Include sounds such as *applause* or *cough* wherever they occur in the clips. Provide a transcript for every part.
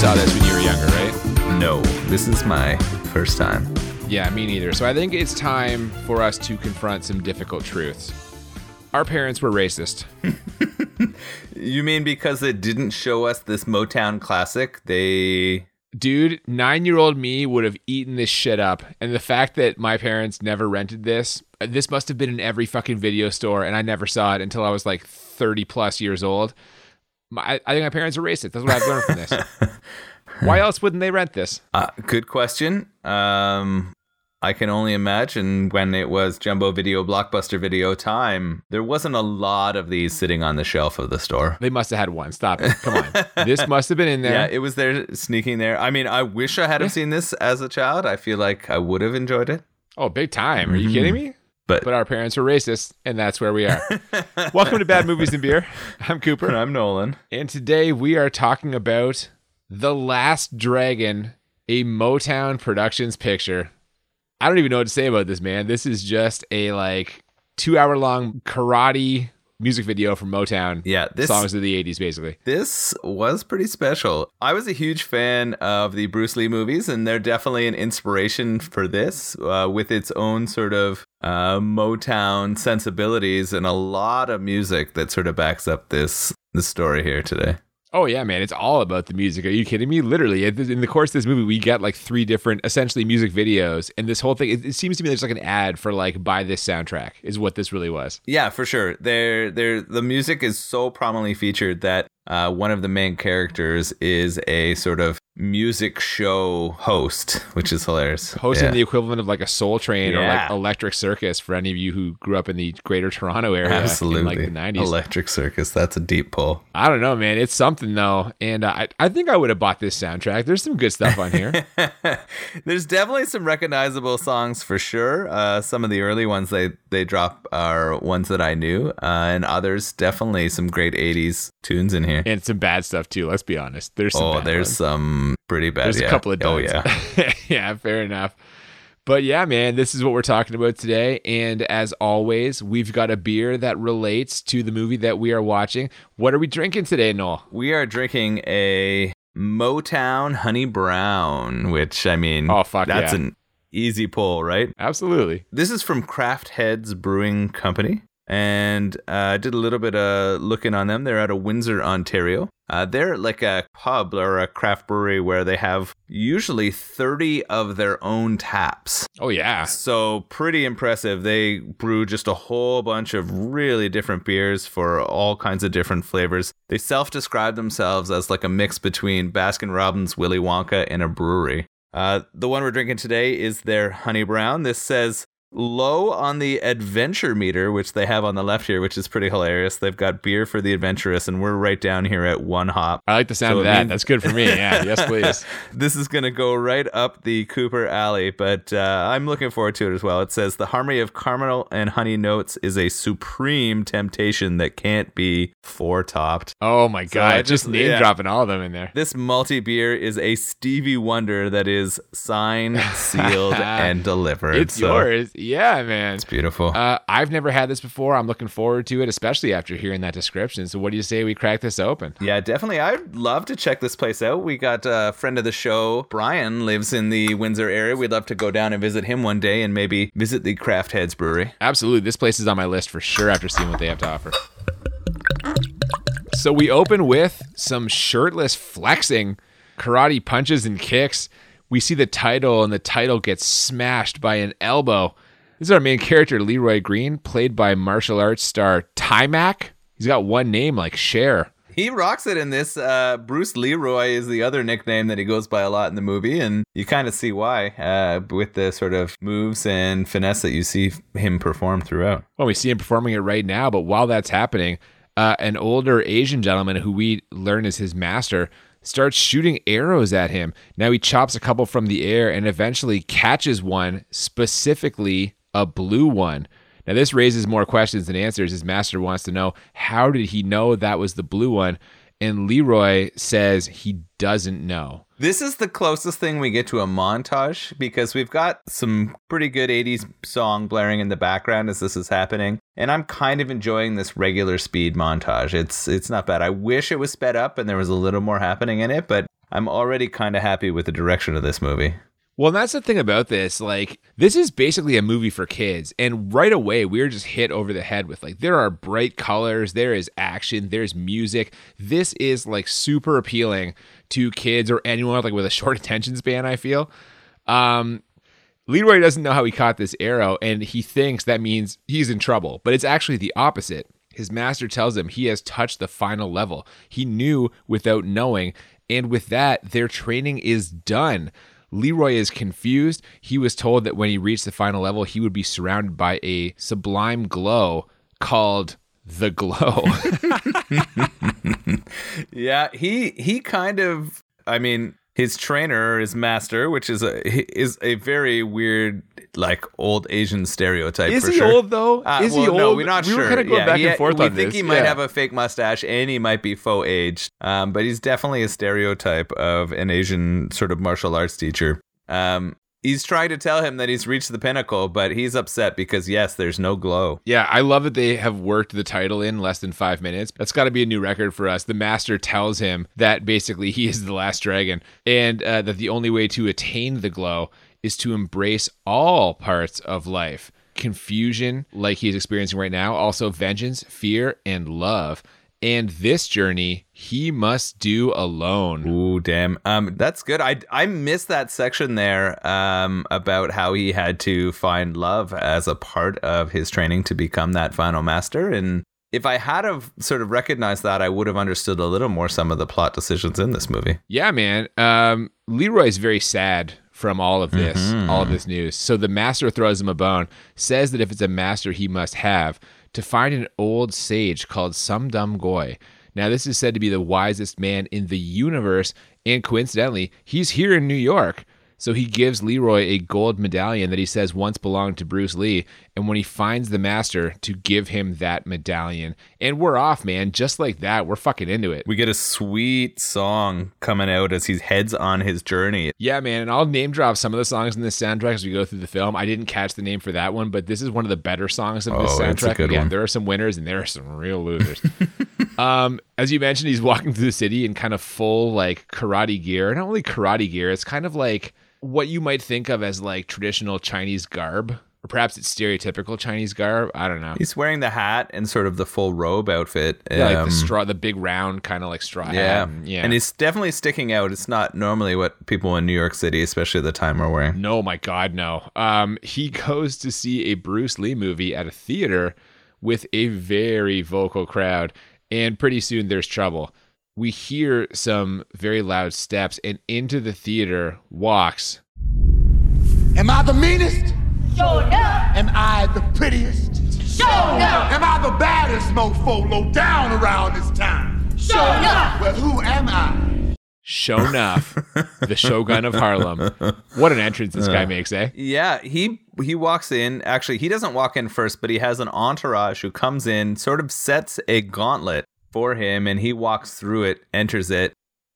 saw this when you were younger, right? No, this is my first time. Yeah, me neither. So I think it's time for us to confront some difficult truths. Our parents were racist. *laughs* You mean because it didn't show us this Motown classic? They. Dude, nine year old me would have eaten this shit up. And the fact that my parents never rented this, this must have been in every fucking video store, and I never saw it until I was like 30 plus years old. My, I think my parents are racist. That's what I've learned from this. *laughs* Why else wouldn't they rent this? Uh, good question. Um, I can only imagine when it was Jumbo Video Blockbuster Video time, there wasn't a lot of these sitting on the shelf of the store. They must have had one. Stop it. Come on. *laughs* this must have been in there. Yeah, it was there sneaking there. I mean, I wish I had have seen this as a child. I feel like I would have enjoyed it. Oh, big time. Are you Mhm. kidding me? But, But our parents were racist, and that's where we are. *laughs* Welcome to Bad Movies and Beer. I'm Cooper. And I'm Nolan. And today we are talking about The Last Dragon, a Motown Productions picture. I don't even know what to say about this, man. This is just a like two hour long karate music video from Motown. Yeah, this songs of the 80s, basically. This was pretty special. I was a huge fan of the Bruce Lee movies, and they're definitely an inspiration for this uh, with its own sort of uh, Motown sensibilities and a lot of music that sort of backs up this the story here today. Oh, yeah, man. It's all about the music. Are you kidding me? Literally, in the course of this movie, we get like three different, essentially, music videos. And this whole thing, it, it seems to me there's like an ad for like, buy this soundtrack, is what this really was. Yeah, for sure. There, there. The music is so prominently featured that uh, one of the main characters is a sort of music show host, which is hilarious. hosting Yeah. the equivalent of like a Soul Train or like Electric Circus for any of you who grew up in the Greater Toronto area Absolutely. in like the nineties. Electric Circus. That's a deep pull. I don't know, man. It's something though, and uh, I I think I would have bought this soundtrack. There's some good stuff on here. *laughs* There's definitely some recognizable songs for sure. Uh, some of the early ones they they drop are ones that I knew, uh, and others definitely some great '80s tunes in here. and some bad stuff too. Let's be honest. There's some Oh, there's ones. some pretty bad. there's yeah. a couple of oh duds. yeah. *laughs* yeah, fair enough. But yeah, man, this is what we're talking about today. And as always, we've got a beer that relates to the movie that we are watching. What are we drinking today, Noel? We are drinking a Motown Honey Brown, which I mean, Oh, fuck that's yeah. an easy pull, right? Absolutely. This is from Craft Heads Brewing Company. And uh, I did a little bit of looking on them. They're out of Windsor, Ontario. Uh, they're like a pub or a craft brewery where they have usually 30 of their own taps. Oh yeah. So, pretty impressive. They brew just a whole bunch of really different beers for all kinds of different flavors. They self describe themselves as like a mix between Baskin Robbins, Willy Wonka, and a brewery. Uh, the one we're drinking today is their Honey Brown. This says low on the adventure meter, which they have on the left here, which is pretty hilarious. They've got beer for the adventurous, and we're right down here at one hop. I like the sound So of that. means- That's good for me. Yeah. *laughs* yes, please. this is going to go right up the Cooper alley, but uh, I'm looking forward to it as well. It says the harmony of caramel and honey notes is a supreme temptation that can't be foretopped. Oh my So god! I just just- name yeah. dropping all of them in there. This multi beer is a Stevie Wonder that is signed, *laughs* sealed, and delivered. It's So yours. Yeah, man. It's beautiful. Uh, I've never had this before. I'm looking forward to it, especially after hearing that description. So, what do you say we crack this open? Yeah, definitely. I'd love to check this place out. We got a friend of the show, Brian, lives in the Windsor area. We'd love to go down and visit him one day and maybe visit the Craft Heads Brewery. Absolutely. This place is on my list for sure after seeing what they have to offer. So, we open with some shirtless flexing, karate punches and kicks. We see the title, and the title gets smashed by an elbow. This is our main character, Leroy Green, played by martial arts star Taimak. He's got one name like Cher. He rocks it in this. Uh, Bruce Leroy is the other nickname that he goes by a lot in the movie, and you kind of see why uh, with the sort of moves and finesse that you see him perform throughout. Well, we see him performing it right now, but while that's happening, uh, an older Asian gentleman who we learn is his master starts shooting arrows at him. Now he chops a couple from the air and eventually catches one, specifically a blue one. Now this raises more questions than answers. His master wants to know how did he know that was the blue one? And Leroy says he doesn't know. This is the closest thing we get to a montage because we've got some pretty good 80s song blaring in the background as this is happening. And I'm kind of enjoying this regular speed montage. It's it's not bad. I wish it was sped up and there was a little more happening in it, but I'm already kind of happy with the direction of this movie. Well, that's the thing about this. Like, this is basically a movie for kids. And right away, we are just hit over the head with like, there are bright colors, there is action, there's music. This is like super appealing to kids or anyone like with a *laughs* short attention span, I feel. Um, Leroy doesn't know how he caught this arrow, and he thinks that means he's in trouble, but it's actually the opposite. His master tells him he has touched the final level. He knew without knowing, and with that, their training is done. Leroy is confused. He was told that when he reached the final level, he would be surrounded by a sublime glow called the glow. *laughs* yeah, he he kind of I mean, his trainer, his master, which is a is a very weird, like old Asian stereotype. Is he sure. old though? Uh, is well, he old? No, we're not we sure. were kind of going Yeah, back and forth we on think this. he might Yeah. have a fake mustache and he might be faux aged. Um, but he's definitely a stereotype of an Asian sort of martial arts teacher. Um, he's trying to tell him that he's reached the pinnacle, but he's upset because yes, there's no glow. Yeah, I love that they have worked the title in less than five minutes. That's got to be a new record for us. The master tells him that basically he is the last dragon and uh, that the only way to attain the glow is to embrace all parts of life confusion, like he's experiencing right now, also vengeance, fear, and love. And this journey he must do alone. Ooh, damn. Um, that's good. I I missed that section there. Um, about how he had to find love as a part of his training to become that final master. And if I had have sort of recognized that, I would have understood a little more some of the plot decisions in this movie. Yeah, man. Um, Leroy's very sad from all of this, Mhm. all of this news. So the master throws him a bone, says that if it's a master he must have, to find an old sage called Sum Dum Goy. Now, this is said to be the wisest man in the universe, and coincidentally, he's here in New York. So he gives Leroy a gold medallion that he says once belonged to Bruce Lee. And when he finds the master, to give him that medallion. And we're off, man. Just like that, we're fucking into it. We get a sweet song coming out as he heads on his journey. Yeah, man, and I'll name drop some of the songs in this soundtrack as we go through the film. I didn't catch the name for that one, but this is one of the better songs of this Oh, a soundtrack. Again, one. there are some winners and there are some real losers. *laughs* um, as you mentioned, he's walking through the city in kind of full like karate gear. Not only karate gear, it's kind of like what you might think of as like traditional Chinese garb, or perhaps it's stereotypical Chinese garb. I don't know. He's wearing the hat and sort of the full robe outfit. Yeah, like Um, the straw, the big round kind of like straw Yeah. hat. yeah. And he's definitely sticking out. It's not normally what people in New York City, especially at the time, are wearing. No, my God, no. Um, he goes to see a Bruce Lee movie at a theater with a very vocal crowd, and pretty soon there's trouble. We hear some very loud steps, and into the theater walks. Am I the meanest? Show enough. Am I the prettiest? Show enough. Am I the baddest mofo low down around this town? Show enough. Well, who am I? Show enough, the Shogun of Harlem. What an entrance this guy makes, eh? Yeah, he he walks in. Actually, he doesn't walk in first, but he has an entourage who comes in, sort of sets a gauntlet for him, and he walks through it, enters it.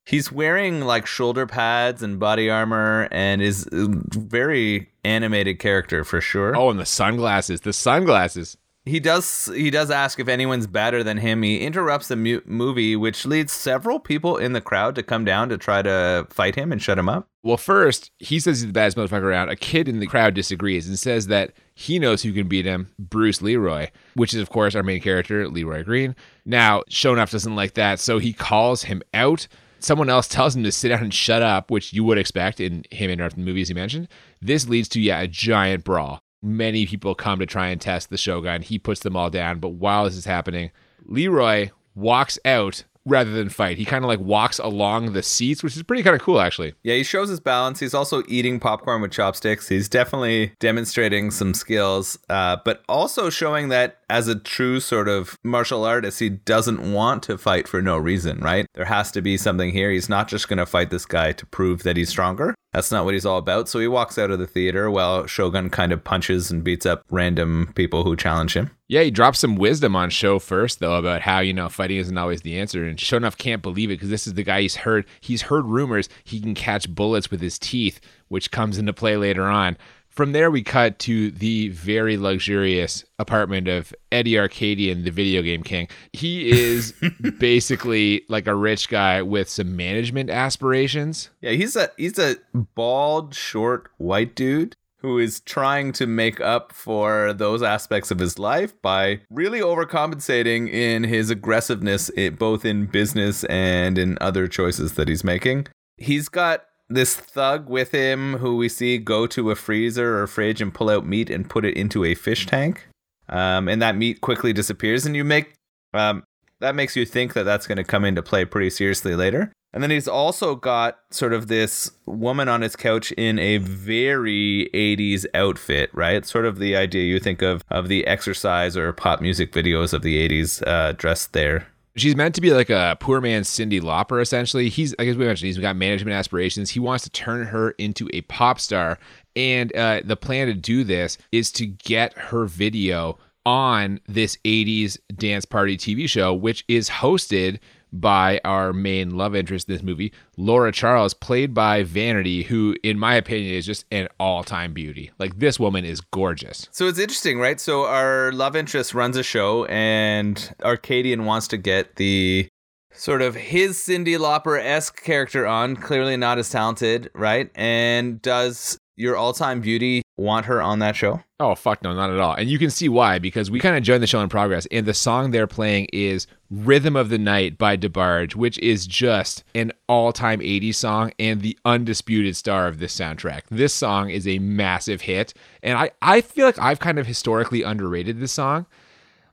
He's wearing like shoulder pads and body armor, and is a very animated character for sure. Oh, and the sunglasses, the sunglasses. He does he does ask if anyone's better than him. He interrupts the mu- movie, which leads several people in the crowd to come down to try to fight him and shut him up. Well, first, he says he's the baddest motherfucker around. A kid in the crowd disagrees and says that he knows who can beat him, Bruce Leroy, which is, of course, our main character, Leroy Green. Now, Shonuff doesn't like that, so he calls him out. Someone else tells him to sit down and shut up, which you would expect in him interrupting the movie, as he mentioned. This leads to, yeah, a giant brawl. Many people come to try and test the Shogun. He puts them all down, but while this is happening, Leroy walks out rather than fight. He kind of like walks along the seats, which is pretty kind of cool, actually. Yeah, he shows his balance. He's also eating popcorn with chopsticks. He's definitely demonstrating some skills, uh, but also showing that as a true sort of martial artist, he doesn't want to fight for no reason, right? There has to be something here. He's not just going to fight this guy to prove that he's stronger. That's not what he's all about. So he walks out of the theater while Shogun kind of punches and beats up random people who challenge him. Yeah, he drops some wisdom on show first though about how you know fighting isn't always the answer, and Shonuff can't believe it because this is the guy he's heard. He's heard rumors he can catch bullets with his teeth, which comes into play later on. From there, we cut to the very luxurious apartment of Eddie Arcadian, the video game king. He is *laughs* basically like a rich guy with some management aspirations. Yeah, he's a he's a bald, short, white dude who is trying to make up for those aspects of his life by really overcompensating in his aggressiveness i- both in business and in other choices that he's making. He's got this thug with him who we see go to a freezer or fridge and pull out meat and put it into a fish tank. Um, and that meat quickly disappears and you make um, that makes you think that that's going to come into play pretty seriously later. And then he's also got sort of this woman on his couch in a very 80s outfit, right? Sort of the idea you think of of the exercise or pop music videos of the 80s uh, dressed there. She's meant to be like a poor man Cyndi Lauper, essentially. He's, I guess we mentioned, he's got management aspirations. He wants to turn her into a pop star. And uh, the plan to do this is to get her video on this 80s dance party TV show, which is hosted by our main love interest in this movie, Laura Charles, played by Vanity, who, in my opinion, is just an all time beauty. Like, this woman is gorgeous. So it's interesting, right? So our love interest runs a show, and Arcadian wants to get the sort of his Cyndi Lauper esque character on, clearly not as talented, right? And does your all time beauty want her on that show? Oh, fuck no, not at all. And you can see why, because we kind of joined the show in progress, and the song they're playing is Rhythm of the Night by DeBarge, which is just an all time 80s song and the undisputed star of this soundtrack. This song is a massive hit, and I, I feel like I've kind of historically underrated this song.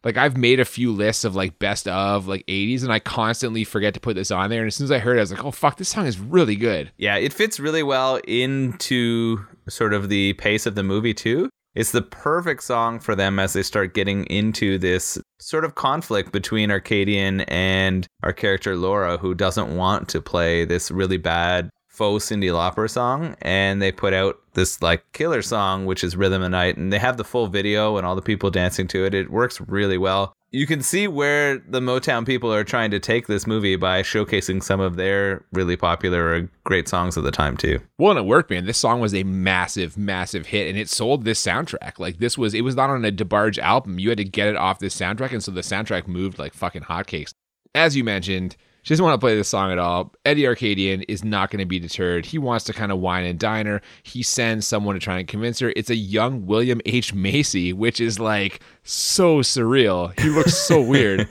Like I've made a few lists of like best of like 80s and I constantly forget to put this on there and as soon as I heard it I was like, "Oh fuck, this song is really good." Yeah, it fits really well into sort of the pace of the movie too. It's the perfect song for them as they start getting into this sort of conflict between Arcadian and our character Laura, who doesn't want to play this really bad faux Cyndi Lauper song. And they put out this like killer song, which is Rhythm of Night. And they have the full video and all the people dancing to it. It works really well. You can see where the Motown people are trying to take this movie by showcasing some of their really popular or great songs of the time, too. Well, and it worked, man. This song was a massive, massive hit, and it sold this soundtrack. Like this was, it was not on a DeBarge album. You had to get it off this soundtrack, and so the soundtrack moved like fucking hotcakes. As you mentioned, she doesn't want to play this song at all. Eddie Arcadian is not going to be deterred. He wants to kind of wine and dine her. He sends someone to try and convince her. It's a young William H. Macy, which is like so surreal. He looks so *laughs* weird.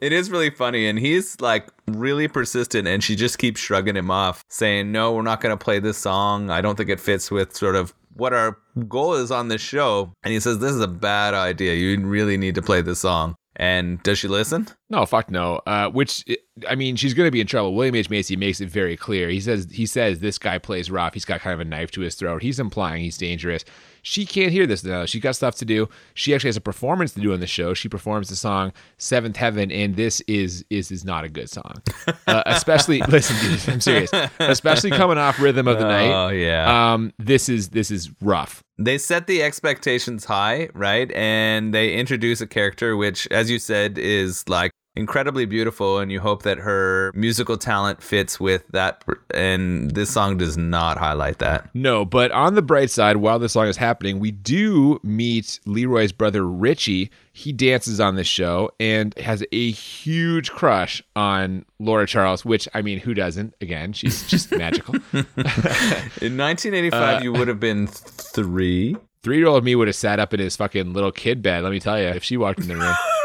It is really funny, and he's like really persistent, and she just keeps shrugging him off, saying, No, we're not going to play this song. I don't think it fits with sort of what our goal is on this show. And he says, This is a bad idea. You really need to play this song. And does she listen? No, fuck no. Uh, which I mean, she's going to be in trouble. William H Macy makes it very clear. He says he says this guy plays rough. He's got kind of a knife to his throat. He's implying he's dangerous. She can't hear this now. She's got stuff to do. She actually has a performance to do on the show. She performs the song Seventh Heaven, and this is is is not a good song. Uh, *laughs* especially listen, dude, I'm serious. Especially coming off Rhythm of the Night. Oh, yeah. Um, this is this is rough. they set the expectations high, right? And they introduce a character which, as you said, is like incredibly beautiful, and you hope that her musical talent fits with that. And this song does not highlight that. No, but on the bright side, while this song is happening, we do meet Leroy's brother Richie. He dances on this show and has a huge crush on Laura Charles, which I mean, who doesn't? Again, she's just *laughs* magical. *laughs* In 1985, uh, you would have been three. Three year old me would have sat up in his fucking little kid bed. Let me tell you, if she walked in the room. *laughs*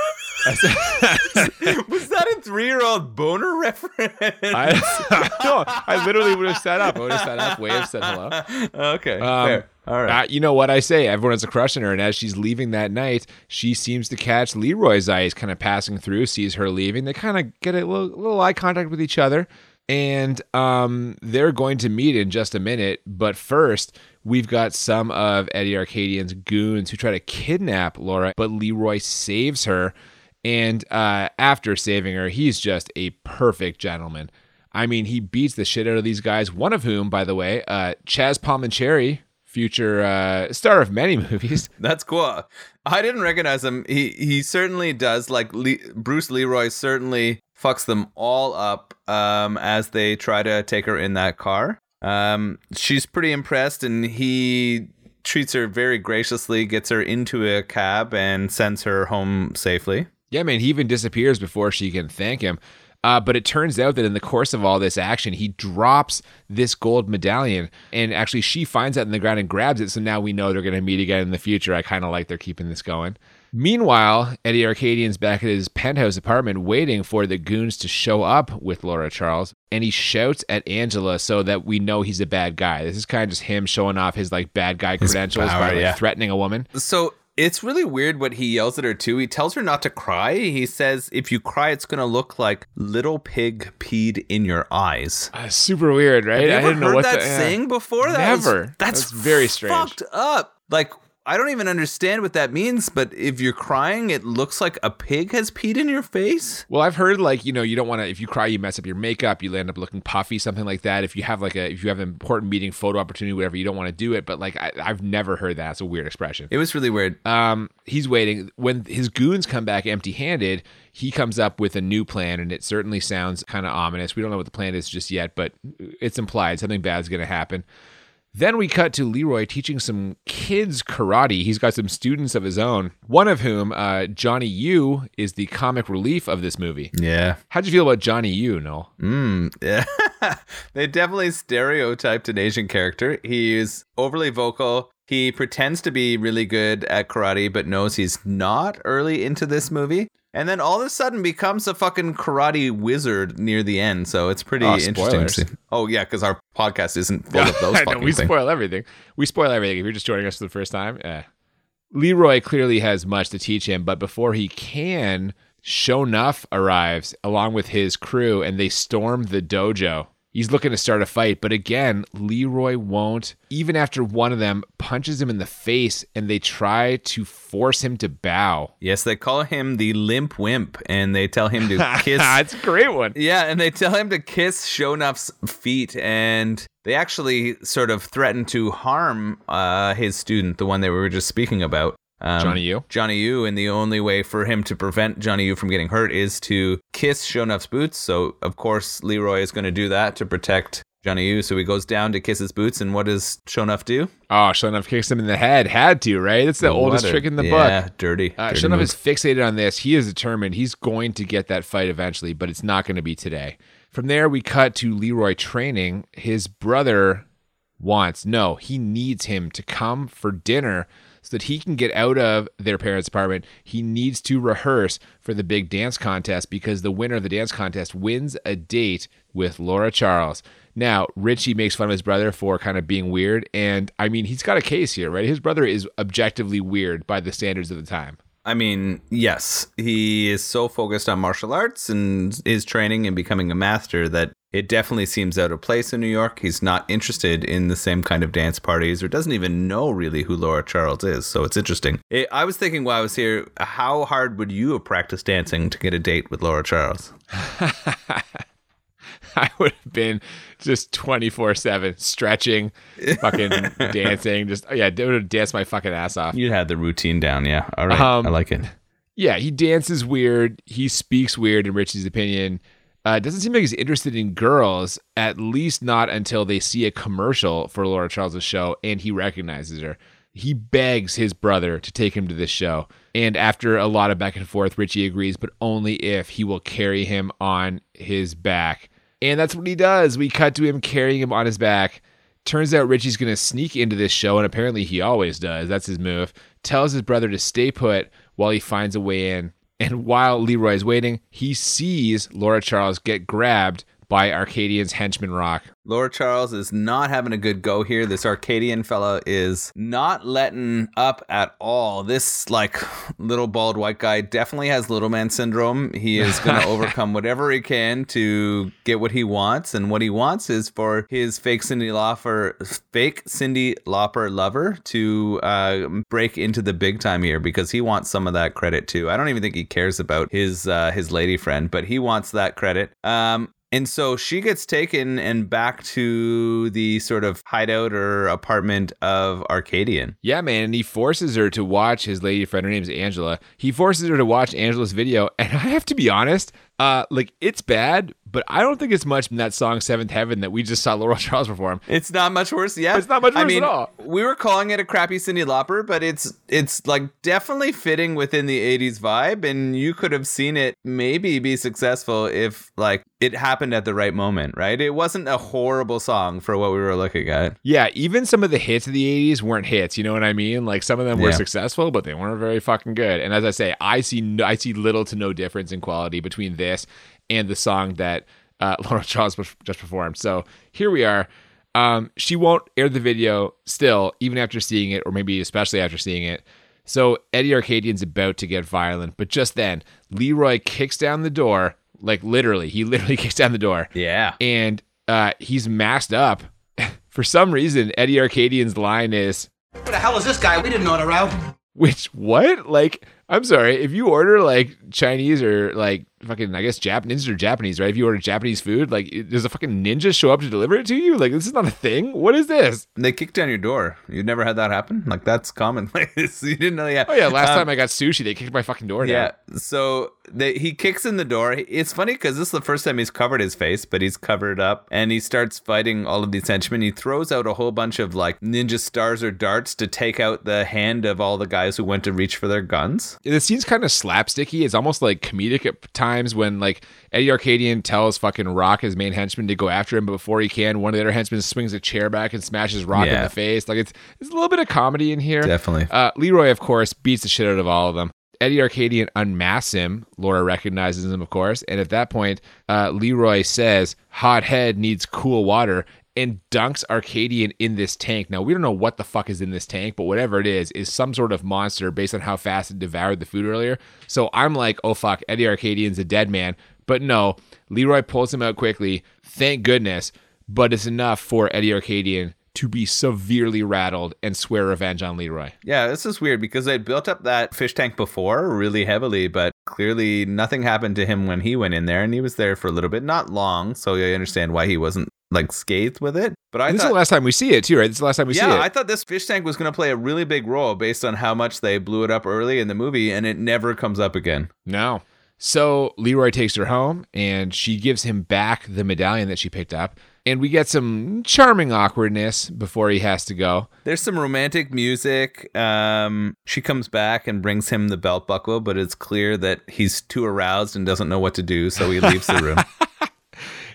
*laughs* Was that a three-year-old boner reference? I, *laughs* no, I literally would have sat up. I would have sat up, waved, said hello. okay, Um, fair. All right. Uh, you know what I say? Everyone has a crush on her, and as she's leaving that night, she seems to catch Leroy's eyes kind of passing through, sees her leaving. They kind of get a little, little eye contact with each other, and um, they're going to meet in just a minute. But first, we've got some of Eddie Arcadian's goons who try to kidnap Laura, but Leroy saves her. And uh, after saving her, he's just a perfect gentleman. I mean, he beats the shit out of these guys. One of whom, by the way, uh, Chaz Palminteri, future uh, star of many *laughs* movies. That's cool. I didn't recognize him. He he certainly does. Like Le- Bruce Leroy certainly fucks them all up um, as they try to take her in that car. Um, she's pretty impressed, and he treats her very graciously, gets her into a cab, and sends her home safely. Yeah, man, he even disappears before she can thank him. Uh, but it turns out that in the course of all this action, he drops this gold medallion, and actually she finds that in the ground and grabs it. So now we know they're going to meet again in the future. I kind of like they're keeping this going. Meanwhile, Eddie Arcadian's back at his penthouse apartment waiting for the goons to show up with Laura Charles, and he shouts at Angela so that we know he's a bad guy. This is kind of just him showing off his like bad guy credentials power, by like, yeah. threatening a woman. So it's really weird what he yells at her too. He tells her not to cry. He says, if you cry, it's going to look like little pig peed in your eyes. Uh, super weird, right? I didn't know what that the, yeah. saying before? That was- Never. that's, That's very strange. Fucked up. Like I don't even understand what that means. But if you're crying, it looks like a pig has peed in your face. Well, I've heard like you know you don't want to if you cry you mess up your makeup you end up looking puffy something like that. If you have like a if you have an important meeting photo opportunity whatever you don't want to do it. But like I, I've never heard that. It's a weird expression. It was really weird. Um, he's waiting when his goons come back empty-handed. He comes up with a new plan, and it certainly sounds kind of ominous. We don't know what the plan is just yet, but it's implied something bad's going to happen. Then we cut to Leroy teaching some kids karate. He's got some students of his own, one of whom, uh, Johnny Yu, is the comic relief of this movie. Yeah. How'd you feel about Johnny Yu, Noel? Mm, yeah. *laughs* they definitely stereotyped an Asian character. He's overly vocal. He pretends to be really good at karate, but knows he's not early into this movie. And then all of a sudden becomes a fucking karate wizard near the end. So it's pretty Oh, interesting. to spoilers. see. Oh, yeah, because our podcast isn't *laughs* full of those I know, we things. spoil everything. We spoil everything. If you're just joining us for the first time, eh. Leroy clearly has much to teach him, but before he can, Shonuff arrives along with his crew and they storm the dojo. He's looking to start a fight, but again, Leroy won't. Even after one of them punches him in the face and they try to force him to bow. Yes, they call him the limp wimp and they tell him to *laughs* kiss *laughs* It's a great one. Yeah, and they tell him to kiss Shonuff's feet, and they actually sort of threaten to harm uh, his student, the one that we were just speaking about. Um, Johnny Yu? Johnny Yu, and the only way for him to prevent Johnny Yu from getting hurt is to kiss Shonuff's boots. So, of course, Leroy is going to do that to protect Johnny Yu. So he goes down to kiss his boots, and what does Shonuff do? Oh, Shonuff kicks him in the head. Had to, right? It's the oldest a- trick in the book. Yeah, dirty. Uh, dirty Shonuff move. is fixated on this. He is determined. He's going to get that fight eventually, but it's not going to be today. From there, we cut to Leroy training. His brother wants, no, he needs him to come for dinner so that he can get out of their parents' apartment. He needs to rehearse for the big dance contest because the winner of the dance contest wins a date with Laura Charles. Now, Richie makes fun of his brother for kind of being weird. And I mean, he's got a case here, right? His brother is objectively weird by the standards of the time. I mean, yes, he is so focused on martial arts and his training and becoming a master that it definitely seems out of place in New York. He's not interested in the same kind of dance parties or doesn't even know really who Laura Charles is. So it's interesting. It, I was thinking while I was here, how hard would you have practiced dancing to get a date with Laura Charles? *laughs* I would have been just 24 7 stretching, fucking *laughs* dancing. Just, yeah, I would have danced my fucking ass off. You'd had the routine down, yeah. All right, Um, I like it. Yeah, he dances weird. He speaks weird, in Richie's opinion. Uh, doesn't seem like he's interested in girls, at least not until they see a commercial for Laura Charles' show and he recognizes her. He begs his brother to take him to this show. And after a lot of back and forth, Richie agrees, but only if he will carry him on his back. And that's what he does. We cut to him carrying him on his back. Turns out Richie's going to sneak into this show, and apparently he always does. That's his move. Tells his brother to stay put while he finds a way in. And while Leroy's waiting, he sees Laura Charles get grabbed by Arcadian's henchman Rock. Laura Charles is not having a good go here. This Arcadian fella is not letting up at all. This like *laughs* little bald white guy definitely has little man syndrome. He is going *laughs* to overcome whatever he can to get what he wants, and what he wants is for his fake Cyndi Lauper, fake Cyndi Lauper lover to uh, break into the big time here because he wants some of that credit too. I don't even think he cares about his uh, his lady friend, but he wants that credit. Um, and so she gets taken and back to the sort of hideout or apartment of Arcadian. Yeah, man. And he forces her to watch his lady friend. Her name's Angela. He forces her to watch Angela's video. And *laughs* I have to be honest, uh, like it's bad, but I don't think it's much in that song Seventh Heaven that we just saw Laura *laughs* Charles perform. It's not much worse. Yeah, It's not much I worse at mean, all. We were calling it a crappy Cyndi Lauper, but it's it's like definitely fitting within the '80s vibe, and you could have seen it maybe be successful if like it happened at the right moment, right? It wasn't a horrible song for what we were looking at. Yeah, even some of the hits of the 80s weren't hits, you know what I mean? Like some of them were Yeah. successful, but they weren't very fucking good. And as I say, I see no, I see little to no difference in quality between this and the song that uh, *laughs* Laura Charles just performed. So here we are. Um, she won't air the video still, even after seeing it, or maybe especially after seeing it. So Eddie Arcadian's about to get violent, but just then Leroy kicks down the door, like literally, he *laughs* literally kicks down the door Yeah, and uh, he's masked up. *laughs* For some reason, Eddie Arcadian's line is, Who the hell is this guy? We didn't order out. which, what? Like, I'm sorry, if you order like Chinese or like fucking, I guess Japanese or Japanese, right? If you order Japanese food, like, it- does a fucking ninja show up to deliver it to you? Like, this is not a thing. What is this? they kicked down your door. You never had that happen? Like that's commonplace. *laughs* you didn't know? Yeah. Oh, yeah, last Um, time I got sushi, they kicked my fucking door down. Yeah. So they, he kicks in the door. It's funny because this is the first time he's covered his face, but he's covered up and he starts fighting all of these henchmen. He throws out a whole bunch of like ninja stars or darts to take out the hand of all the guys who went to reach for their guns. the scene's kind of slapsticky. It's almost like comedic at times when like Eddie Arcadian tells fucking Rock his main henchman to go after him, but before he can, one of the other henchmen swings a chair back and smashes Rock in the face. Like it's it's a little bit of comedy in here. Definitely. Uh, Leroy, of course, beats the shit out of all of them. Eddie Arcadian unmasks him. Laura recognizes him, of course, and at that point, uh, Leroy says, "Hot head needs cool water." And dunks Arcadian in this tank. Now we don't know what the fuck is in this tank, but whatever it is, is some sort of monster based on how fast it devoured the food earlier. So I'm like, oh fuck, Eddie Arcadian's a dead man. But no, Leroy pulls him out quickly. Thank goodness. But it's enough for Eddie Arcadian to be severely rattled and swear revenge on Leroy. Yeah, this is weird because they built up that fish tank before really heavily, but clearly nothing happened to him when he went in there, and he was there for a little bit, not long. So I understand why he wasn't like scathed with it. But I this is the last time we see it too, right? This is the last time we see it. yeah. I thought this fish tank was going to play a really big role based on how much they blew it up early in the movie, and it never comes up again. no. So Leroy takes her home and she gives him back the medallion that she picked up. And we get some charming awkwardness before he has to go. There's some romantic music. Um, she comes back and brings him the belt buckle, but it's clear that he's too aroused and doesn't know what to do, so he leaves the room. *laughs*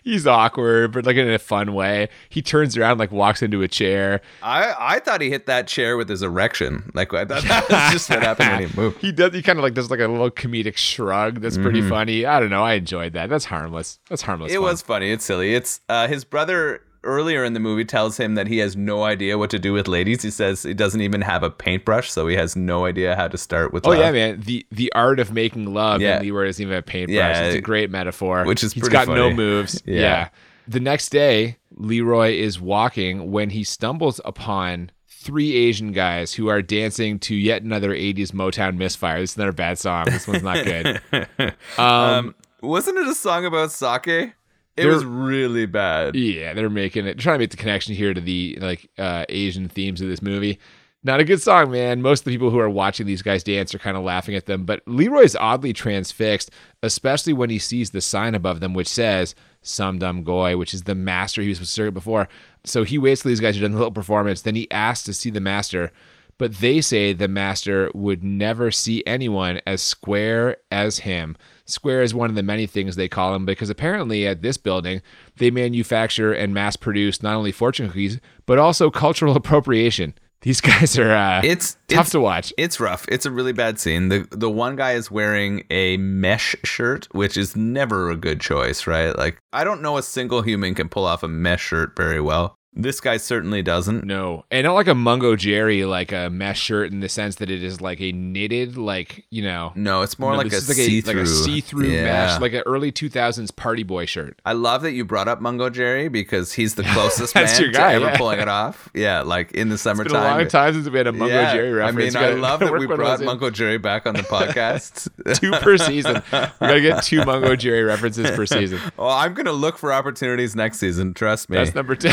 He's awkward, but like in a fun way. He turns around, like walks into a chair. I I thought he hit that chair with his erection. Like I thought *laughs* that was just what happened when he moved. *laughs* He does. He kind of like does like a little comedic shrug. That's pretty funny. I don't know. I enjoyed that. That's harmless. That's harmless. Mm-hmm. It fun. was funny. It's silly. It's uh, his brother earlier in the movie tells him that he has no idea what to do with ladies. He says he doesn't even have a paintbrush, so he has no idea how to start with. Oh love. yeah, man. The the art of making love Yeah. and Leroy doesn't even have a paintbrush. Yeah, it's a great metaphor. which is he's got no moves. *laughs* Yeah. yeah. The next day, Leroy is walking when he stumbles upon three Asian guys who are dancing to yet another 80s Motown misfire. This is another bad song. This one's not good. *laughs* Um, Um, wasn't it a song about sake? It was really bad. Yeah, they're making it trying to make the connection here to the like uh Asian themes of this movie. Not a good song, man. Most of the people who are watching these guys dance are kind of laughing at them, but Leroy's oddly transfixed, especially when he sees the sign above them which says Sum Dum Goy, which is the master he was supposed to circuit before. So he waits till these guys are done the little performance, then he asks to see the master. But they say the master would never see anyone as square as him. Square is one of the many things they call him because apparently at this building, they manufacture and mass produce not only fortune cookies, but also *laughs* cultural appropriation. These guys are uh, It's tough it's- to watch. It's rough. It's a really bad scene. The the one guy is wearing a mesh shirt, which is never a good choice, right? Like I don't know a single human can pull off a mesh shirt very well. This guy certainly doesn't. No, and not like a Mungo Jerry, like a mesh shirt in the sense that it is like a knitted, like you know. No, it's more No, like, a like see-through. like a see-through Yeah. mesh, like an early two thousands party boy shirt. I love that you brought up Mungo Jerry because he's the *laughs* closest man your guy, to ever yeah. pulling it off. Yeah, like in the It's been summertime. a long time since we had a Mungo Yeah, Jerry reference. I mean, I love that *laughs* we brought. Mungo Jerry back on the podcast. *laughs* two per season. We gotta get two Mungo Jerry references per season. well, I'm gonna look for opportunities next season. Trust me. That's number two.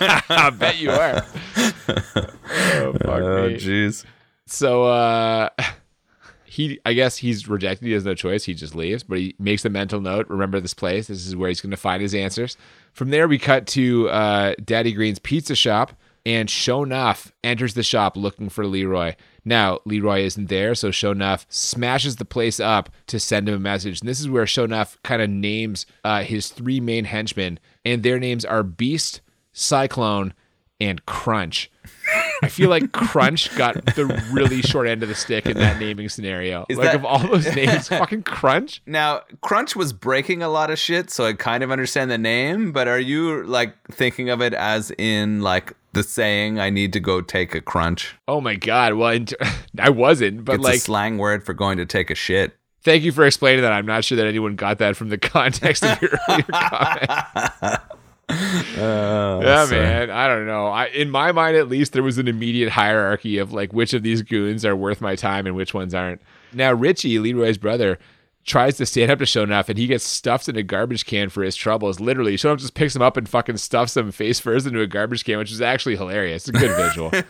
I bet you are. oh *laughs* fuck oh, me. jeez. So uh *laughs* he I guess he's rejected. He has no choice. He just leaves, but he makes a mental note. Remember this place. This is where he's going to find his answers. From there, we cut to uh, Daddy Green's pizza shop, and Shonuff enters the shop looking for Leroy. Now Leroy isn't there, so Shonuff smashes the place up to send him a message. And this is where Shonuff kind of names uh, his three main henchmen, and their names are Beast, Cyclone, and Crunch. I feel like Crunch got the really short end of the stick in that naming scenario. Is like that- of all those names, *laughs* fucking Crunch. Now, Crunch was breaking a lot of shit, so I kind of understand the name, but are you like thinking of it as in like the saying, I need to go take a crunch? Oh my god. Well, t- *laughs* I wasn't, but It's like, a slang word for going to take a shit. thank you for explaining that. I'm not sure that anyone got that from the *laughs* context of your earlier comment. Yeah, man. I don't know. I, in my mind, at least, there was an immediate hierarchy of like which of these goons are worth my time and which ones aren't. Now, Richie, Leroy's brother, tries to stand up to Shonuff and he gets stuffed in a garbage can for his troubles. Literally, Shonuff just picks him up and fucking stuffs him face first into a garbage can, which is actually hilarious. It's a good visual. *laughs*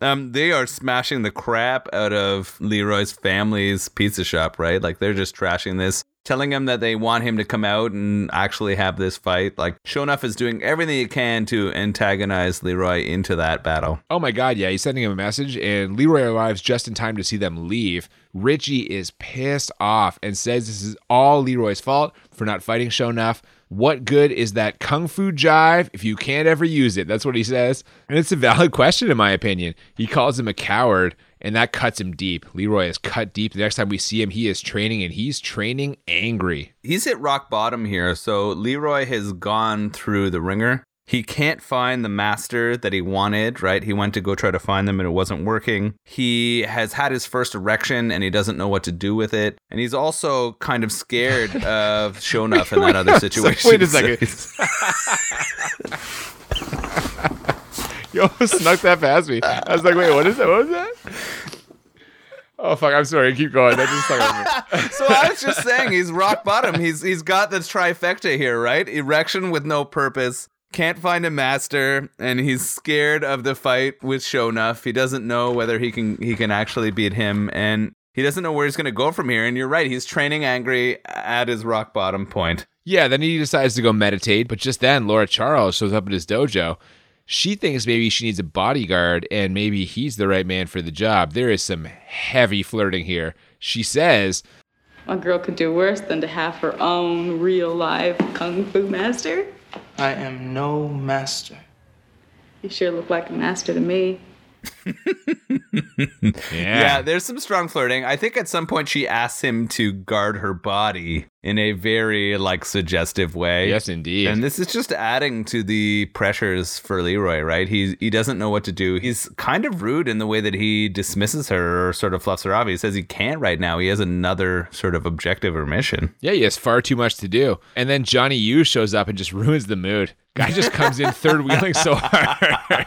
Um, they are smashing the crap out of Leroy's family's pizza shop, right? Like they're just trashing this, telling him that they want him to come out and actually have this fight. Like Shonuff is doing everything he can to antagonize Leroy into that battle. Oh my god, yeah, he's sending him a message, and Leroy arrives just in time to see them leave. Richie is pissed off and says this is all Leroy's fault for not fighting Shonuff. What good is that kung fu jive if you can't ever use it? That's what he says. And it's a valid question, in my opinion. He calls him a coward, and that cuts him deep. Leroy is cut deep. The next time we see him, he is training, and he's training angry. He's hit rock bottom here. So Leroy has gone through the ringer. He can't find the master that he wanted, right? He went to go try to find them and it wasn't working. He has had his first erection and he doesn't know what to do with it. And he's also kind of scared *laughs* of Shonuff in that other situation. *laughs* Wait a second. *laughs* *laughs* You almost snuck that past me. I was like, wait, what is that? What was that? Oh fuck! I'm sorry. Keep going. That just stuck me. *laughs* so I was just saying he's rock bottom. He's he's got this trifecta here, right? Erection with no purpose, can't find a master, and he's scared of the fight with Shonuff. He doesn't know whether he can he can actually beat him, and he doesn't know where he's gonna go from here. And you're right, he's training angry at his rock bottom point. Yeah, then he decides to go meditate, but just then Laura Charles shows up at his dojo. She thinks maybe she needs a bodyguard and maybe he's the right man for the job. There is some heavy flirting here. She says, A girl could do worse than to have her own real life kung fu master. I am no master. You sure look like a master to me. *laughs* Yeah. Yeah, there's some strong flirting. I think at some point she asks him to guard her body in a very like suggestive way. Yes, indeed. And this is just adding to the pressures for Leroy, right? He he doesn't know what to do. He's kind of rude in the way that he dismisses her or sort of fluffs her off. He says he can't right now. He has another sort of objective or mission. Yeah, he has far too much to do. And then Johnny Yu shows up and just ruins the mood. Guy just comes in third wheeling so hard.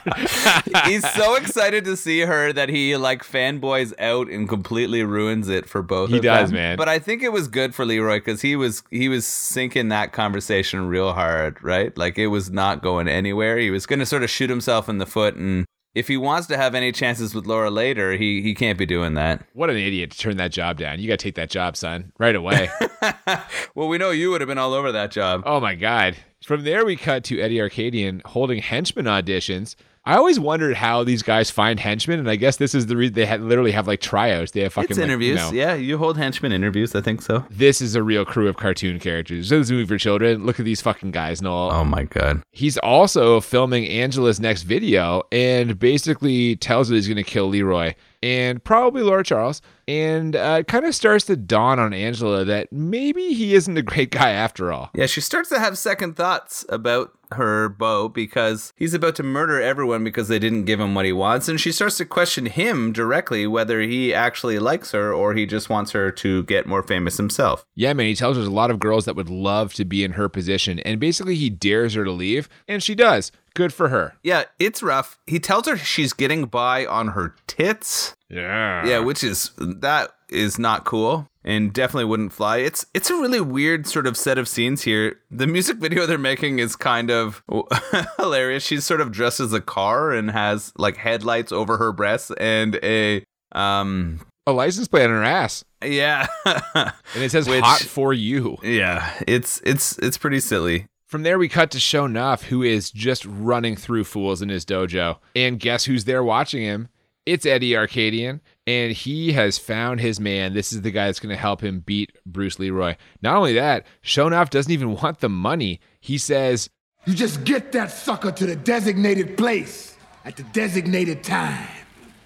*laughs* He's so excited to see her that he like fanboys out and completely ruins it for both. Of us. He does, them. man. But I think it was good for Leroy because he was he was sinking that conversation real hard, right? Like it was not going anywhere. He was going to sort of shoot himself in the foot, and if he wants to have any chances with Laura later, he he can't be doing that. what an idiot to turn that job down. You got to take that job, son, right away. *laughs* *laughs* Well, we know you would have been all over that job. oh my God. From there, we cut to Eddie Arcadian holding henchman auditions. I always wondered how these guys find henchmen, and I guess this is the reason they had, literally have like tryouts. They have fucking It's like, interviews. you know, Yeah, you hold henchmen interviews. I think so. This is a real crew of cartoon characters. This is a movie for children. Look at these fucking guys, Noel. Oh my god. He's also filming Angela's next video and basically tells her he's going to kill Leroy and probably Laura Charles. And uh, it kind of starts to dawn on Angela that maybe he isn't a great guy after all. Yeah, she starts to have second thoughts about her beau because he's about to murder everyone because they didn't give him what he wants. And she starts to question him directly whether he actually likes her or he just wants her to get more famous himself. Yeah, man, he tells her there's a lot of girls that would love to be in her position. And basically, he dares her to leave, and she does. Good for her. Yeah, it's rough. He tells her she's getting by on her tits. Yeah. Yeah, which is that is not cool and definitely wouldn't fly. It's it's a really weird sort of set of scenes here. The music *laughs* video they're making is kind of *laughs* hilarious. She's sort of dressed as a car and has like headlights over her breasts and a um a license plate on her ass, Yeah. and it says *laughs* Which- "hot for you." yeah, it's it's it's pretty silly. From there, we cut to Shonuff, who is just running through fools in his dojo. And guess who's there watching him? It's Eddie Arcadian, and he has found his man. This is the guy that's going to help him beat Bruce Leroy. Not only that, Shonuff doesn't even want the money. He says, You just get that sucker to the designated place at the designated time,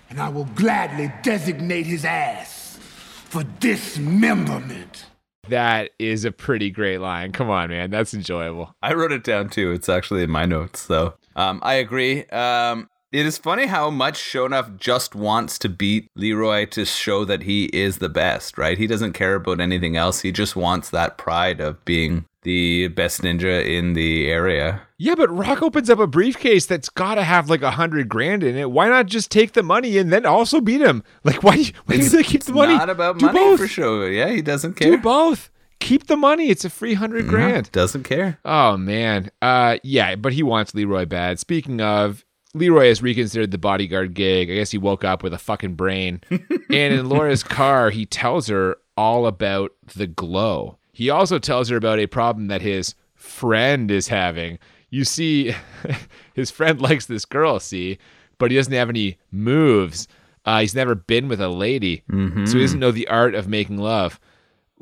and I will gladly designate his ass for dismemberment. That is a pretty great line. Come on, man. That's enjoyable. I wrote it down too. It's actually in my notes. So um, I agree. Um, it is funny how much Shonuff just wants to beat Leroy to show that he is the best, right? He doesn't care about anything else. He just wants that pride of being the best ninja in the area. Yeah, but Rock opens up a briefcase that's got to have like a hundred grand in it. Why not just take the money and then also beat him? Like, why, why do they keep the money? Not about Do money both. for sure. Yeah, he doesn't care. Do both. Keep the money. It's a free hundred grand. Doesn't care. Oh man. Uh yeah, but he wants Leroy bad. Speaking of Leroy has reconsidered the bodyguard gig. I guess he woke up with a fucking brain. *laughs* and in Laura's car, he tells her all about the glow. He also tells her about a problem that his friend is having. You see, *laughs* his friend likes this girl, see, but he doesn't have any moves. Uh, he's never been with a lady, so he doesn't know the art of making love.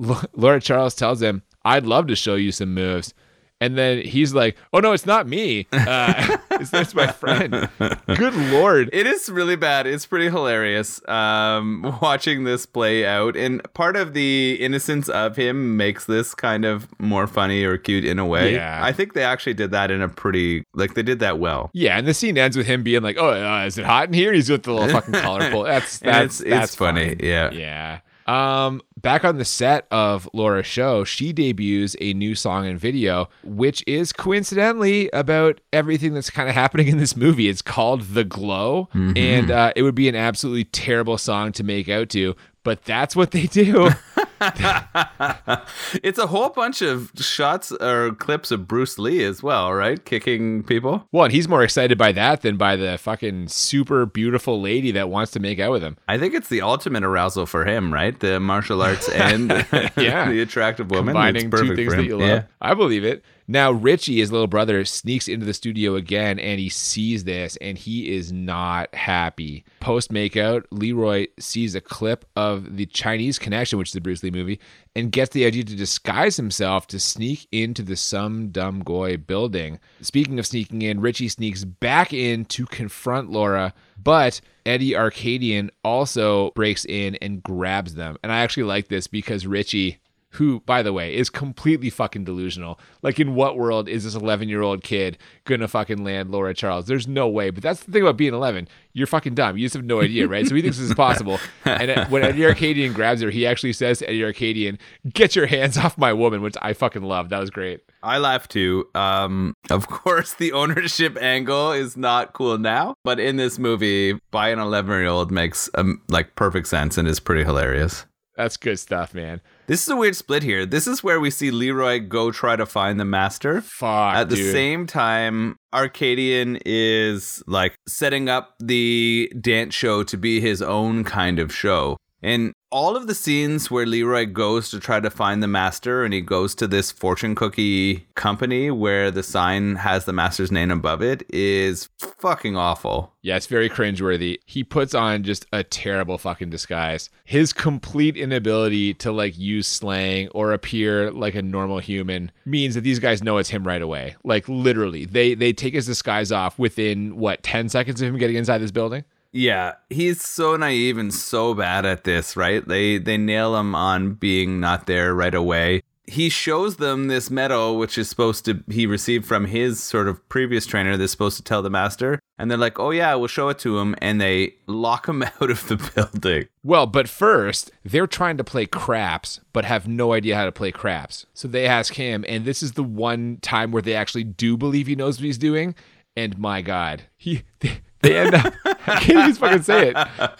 L- Laura Charles tells him, I'd love to show you some moves. And then he's like, Oh no, it's not me. Uh, *laughs* *laughs* it's that's my friend. Good lord. It is really bad. It's pretty hilarious um, watching this play out. And part of the innocence of him makes this kind of more funny or cute in a way. Yeah. I think they actually did that in a pretty, like, they did that well. Yeah, and the scene ends with him being like, "Oh, uh, is it hot in here?" He's with the little fucking collar pull. That's *laughs* that's it's, that's it's funny. Yeah. Yeah. Um, back on the set of Laura's show, she debuts a new song and video, which is coincidentally about everything that's kind of happening in this movie. It's called "The Glow," and uh, it would be an absolutely terrible song to make out to, but that's what they do. *laughs* *laughs* It's a whole bunch of shots or clips of Bruce Lee as well, right? Kicking people. well, and he's more excited by that than by the fucking super beautiful lady that wants to make out with him. I think it's the ultimate arousal for him, right? The martial arts and *laughs* Yeah. *laughs* the attractive woman. combining two things that you love. Yeah. I believe it. Now Richie, his little brother, sneaks into the studio again and he sees this and he is not happy. Post makeout, Leroy sees a clip of the Chinese Connection, which is the Bruce Lee movie, and gets the idea to disguise himself to sneak into the Sum Dum Goy building. Speaking of sneaking in, Richie sneaks back in to confront Laura, but Eddie Arcadian also breaks in and grabs them. And I actually like this because Richie who, by the way, is completely fucking delusional. Like, in what world is this 11 year old kid gonna fucking land Laura Charles? There's no way. But that's the thing about being 11. You're fucking dumb. You just have no idea, right? So he thinks this is possible. *laughs* And uh, when Eddie Arcadian grabs her, he actually says to Eddie Arcadian, Get your hands off my woman, which I fucking love. That was great. I laugh too. Um, of *laughs* course, the ownership angle is not cool now, but in this movie, by an 11 year old makes um, like perfect sense and is pretty hilarious. That's good stuff, man. This is a weird split here. This is where we see Leroy go try to find the master. Fuck. At the dude. same time, Arcadian is like setting up the dance show to be his own kind of show. And all of the scenes where Leroy goes to try to find the master and he goes to this fortune cookie company where the sign has the master's name above it is fucking awful. Yeah, it's very cringeworthy. He puts on just a terrible fucking disguise. His complete inability to like use slang or appear like a normal human means that these guys know it's him right away. Like literally, they they take his disguise off within what ten seconds of him getting inside this building. Yeah, he's so naive and so bad at this, right? They they nail him on being not there right away. He shows them this medal, which is supposed to he received from his sort of previous trainer. That's supposed to tell the master, and they're like, "Oh yeah, we'll show it to him," and they lock him *laughs* out of the building. Well, but first, they're trying to play craps, but have no idea how to play craps. So they ask him, and this is the one time where they actually do believe he knows what he's doing. And my God, he *laughs* they, they end up *laughs* *laughs* I can't even fucking say it.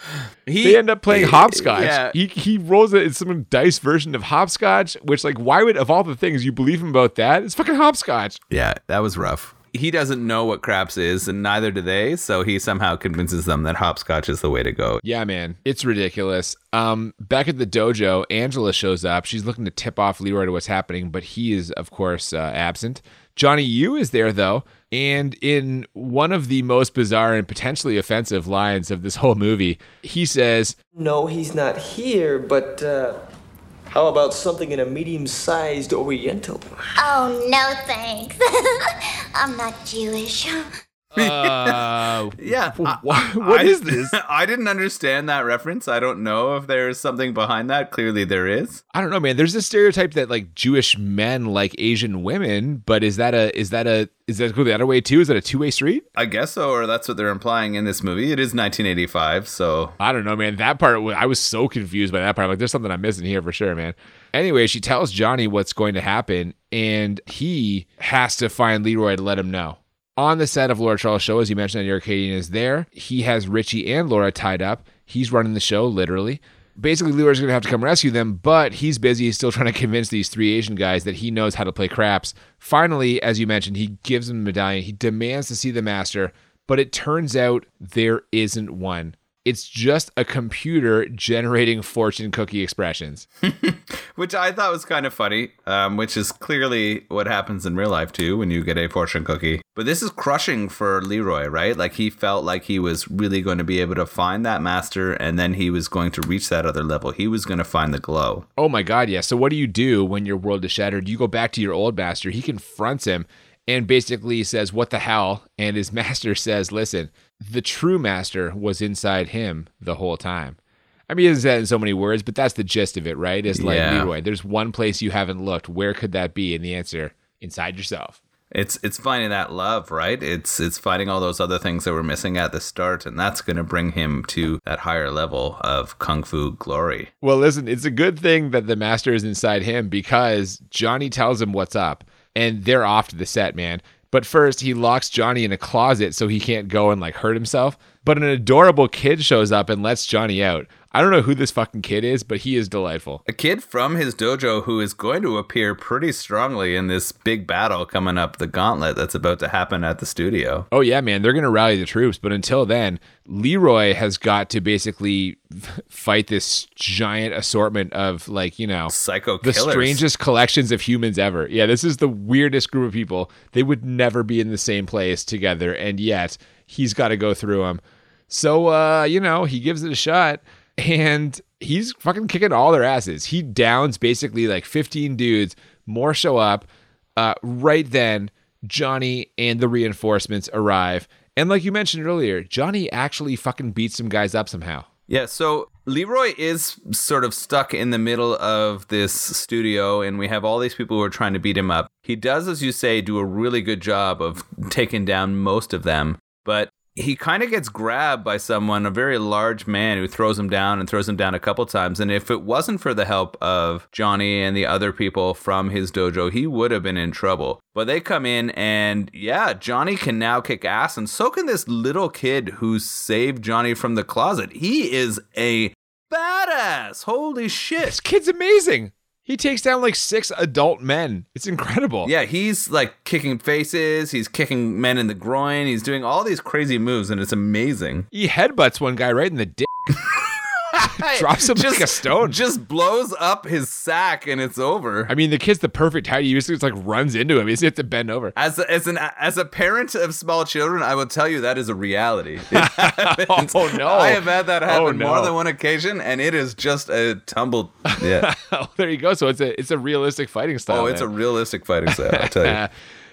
He, they end up playing hopscotch. Yeah, He he rolls it. It's some dice version of hopscotch, which like why would of all the things you believe him about that? It's fucking hopscotch. yeah, that was rough. he doesn't know what craps is, and neither do they. So he somehow convinces them that hopscotch is the way to go. Yeah, man, it's ridiculous. Um, back at the dojo, Angela shows up. She's looking to tip off Leroy to what's happening, but he is, of course, uh, absent. Johnny Yu is there though, and in one of the most bizarre and potentially offensive lines of this *laughs* whole movie, he says, No, he's not here, but uh, how about something in a medium sized Oriental? Oh, no thanks. *laughs* I'm not Jewish. *laughs* uh, *laughs* Yeah, *laughs* I- what, *laughs* what I- this? I didn't understand that reference. I don't know if there's something behind that. Clearly, there is. I don't know, man. There's this stereotype that like Jewish men like Asian women, but is that a is that a is that go the other way too? Is that a two way street? I guess so, or that's what they're implying in this movie. It is 1985, so I don't know, man. That part, I was so confused by that part. Like, there's something I'm missing here for sure, man. Anyway, she tells Johnny what's going to happen, and he has to find Leroy to let him know. On the set of Laura Charles' show, as you mentioned, the Arcadian is there. He has Richie and Laura tied up. He's running the show, literally. Basically, Leroy's going to have to come rescue them, but he's busy. He's still *laughs* trying to convince these three Asian guys that he knows how to play craps. Finally, as you mentioned, he gives them the medallion. He demands to see the master, but it turns out there isn't one. It's just a computer generating fortune cookie expressions. *laughs* which I thought was kind of funny, um, which is clearly what happens in real life too when you get a fortune cookie. But this is crushing for Leroy, right? Like he felt like he was really going to be able to find that master and then he was going to reach that other level. He was going to find the glow. Oh my God, yeah. So what do you do when your world is shattered? You go back to your old master. He confronts him and basically says, What the hell? And his *laughs* master says, Listen, the true master was inside him the whole time. I mean, he doesn't say that in so many words, but that's the gist of it, right? It's like, Yeah. Leroy, there's one place you haven't looked. Where could that be? And the answer, inside yourself. It's it's finding that love, right? It's it's finding all those other things that were missing at the start, and that's going to bring him to that higher level of kung fu glory. Well, listen, it's a good thing that the master is inside him because Johnny tells him what's up and they're off to the set, man. But first, he locks Johnny in a closet so he can't go and like hurt himself. But an adorable kid shows up and lets Johnny out. I don't know who this fucking kid is, but he is delightful. A kid from his dojo who is going to appear pretty strongly in this big battle coming up the gauntlet that's about to happen at the studio. Oh, yeah, man, they're going to rally the troops. But until then, Leroy has got to basically *laughs* fight this giant assortment of, like, you know, Psycho the strangest collections of humans ever. Yeah, this is the weirdest group of people. They would never be in the same place together, and yet he's got to go through them. So, uh, you know, he gives it a shot, and he's fucking kicking all their asses. He downs basically like 15 dudes. More show up. Uh, right then, Johnny and the reinforcements arrive. And like you mentioned earlier, Johnny actually fucking beats some guys up somehow. Yeah, so Leroy is sort of stuck in the middle of this studio, and we have all these people who are trying to beat him up. He does, as you say, do a really good job of taking down most of them, but he kind of gets grabbed by someone, a very large man who throws him down and throws him down a couple times. And if it wasn't for the help of Johnny and the other people from his dojo, he would have been in trouble. But they come in, and yeah, Johnny can now kick ass, and so can this little kid who saved Johnny from the closet. He is a badass. Holy shit. This kid's amazing. He takes down like six adult men. It's incredible. Yeah, he's like kicking faces, he's kicking men in the groin, he's doing all these crazy moves, and it's amazing. He headbutts one guy right in the dick. *laughs* Drops him like a stone. Just blows up his sack and it's over. I mean, the kid's the perfect height. He just like runs into him. *laughs* He just has to bend over. As a, as an as a parent of small children, I will tell you that is a reality. *laughs* *laughs* It. Oh, no. I have had that happen Oh, no. more than one occasion, and it is just a tumble. Yeah. oh, there you go. So it's a it's a realistic fighting style. oh, it's a realistic fighting style. I tell you.